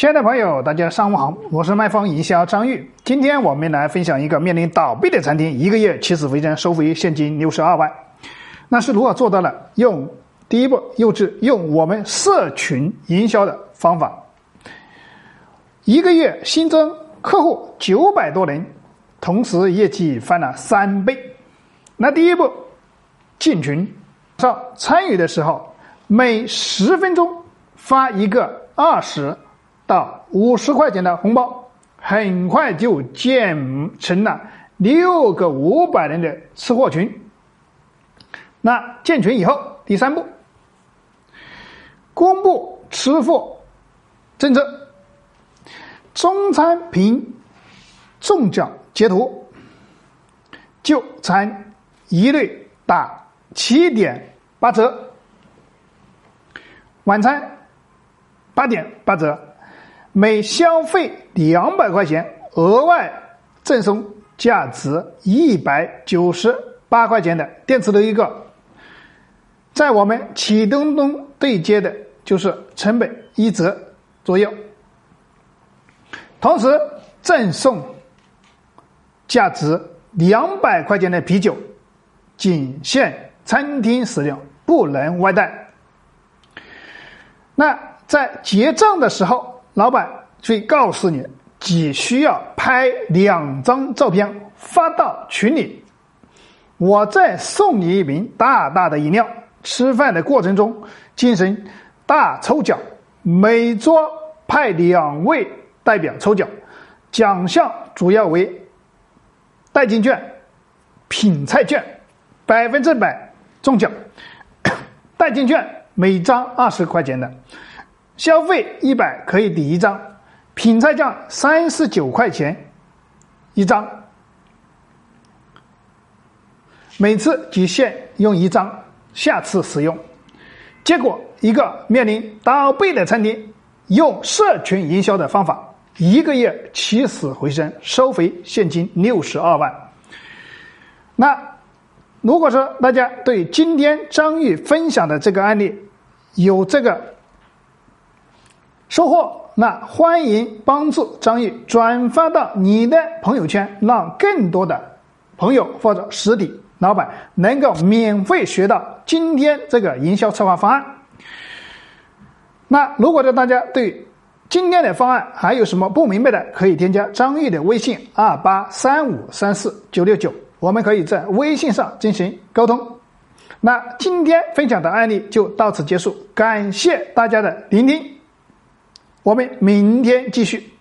亲爱的朋友，大家上午好，我是卖方营销张玉。今天我们来分享一个面临倒闭的餐厅，一个月起死回生，收回现金六十二万。那是如何做到的？用第一步，幼稚用我们社群营销的方法，一个月新增客户九百多人，同时业绩翻了三倍。那第一步，进群，上参与的时候，每十分钟发一个二十。到五十块钱的红包，很快就建成了六个五百人的吃货群。那建群以后，第三步，公布吃货政策，中餐凭中奖截图，就餐一律打七点八折，晚餐八点八折。每消费两百块钱，额外赠送价值一百九十八块钱的电磁炉一个。在我们启东东对接的就是成本一折左右，同时赠送价值两百块钱的啤酒，仅限餐厅使用，不能外带。那在结账的时候。老板会告诉你，只需要拍两张照片发到群里，我再送你一瓶大大的饮料。吃饭的过程中进行大抽奖，每桌派两位代表抽奖，奖项主要为代金券、品菜券，百分之百中奖。代金券每张二十块钱的。消费一百可以抵一张，品菜价三十九块钱一张，每次仅限用一张，下次使用。结果，一个面临倒闭的餐厅，用社群营销的方法，一个月起死回生，收回现金六十二万。那如果说大家对今天张玉分享的这个案例有这个，收获，那欢迎帮助张玉转发到你的朋友圈，让更多的朋友或者实体老板能够免费学到今天这个营销策划方案。那如果说大家对今天的方案还有什么不明白的，可以添加张玉的微信二八三五三四九六九，我们可以在微信上进行沟通。那今天分享的案例就到此结束，感谢大家的聆听。我们明天继续。